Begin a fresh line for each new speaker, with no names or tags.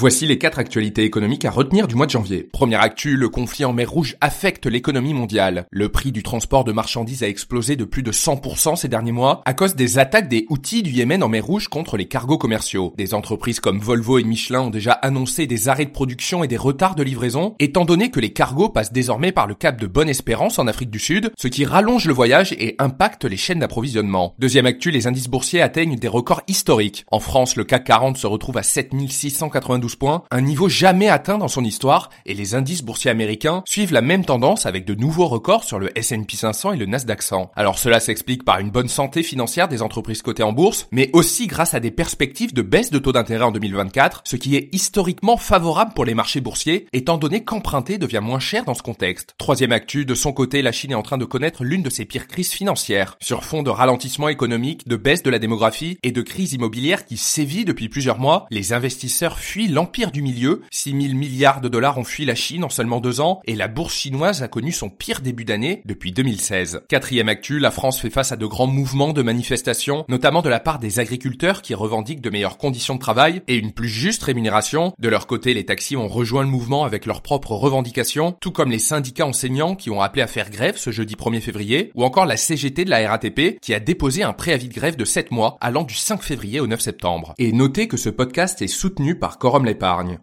Voici les quatre actualités économiques à retenir du mois de janvier. Première actu, le conflit en mer Rouge affecte l'économie mondiale. Le prix du transport de marchandises a explosé de plus de 100% ces derniers mois à cause des attaques des outils du Yémen en mer Rouge contre les cargos commerciaux. Des entreprises comme Volvo et Michelin ont déjà annoncé des arrêts de production et des retards de livraison, étant donné que les cargos passent désormais par le cap de Bonne-Espérance en Afrique du Sud, ce qui rallonge le voyage et impacte les chaînes d'approvisionnement. Deuxième actu, les indices boursiers atteignent des records historiques. En France, le CAC 40 se retrouve à 7680 12 points, un niveau jamais atteint dans son histoire, et les indices boursiers américains suivent la même tendance avec de nouveaux records sur le S&P 500 et le Nasdaq 100. Alors cela s'explique par une bonne santé financière des entreprises cotées en bourse, mais aussi grâce à des perspectives de baisse de taux d'intérêt en 2024, ce qui est historiquement favorable pour les marchés boursiers, étant donné qu'emprunter devient moins cher dans ce contexte. Troisième actu, de son côté, la Chine est en train de connaître l'une de ses pires crises financières, sur fond de ralentissement économique, de baisse de la démographie et de crise immobilière qui sévit depuis plusieurs mois, les investisseurs fuient l'empire du milieu. 6 000 milliards de dollars ont fui la Chine en seulement deux ans et la bourse chinoise a connu son pire début d'année depuis 2016. Quatrième actu, la France fait face à de grands mouvements de manifestation, notamment de la part des agriculteurs qui revendiquent de meilleures conditions de travail et une plus juste rémunération. De leur côté, les taxis ont rejoint le mouvement avec leurs propres revendications, tout comme les syndicats enseignants qui ont appelé à faire grève ce jeudi 1er février, ou encore la CGT de la RATP qui a déposé un préavis de grève de 7 mois allant du 5 février au 9 septembre. Et notez que ce podcast est soutenu par Corum l'épargne.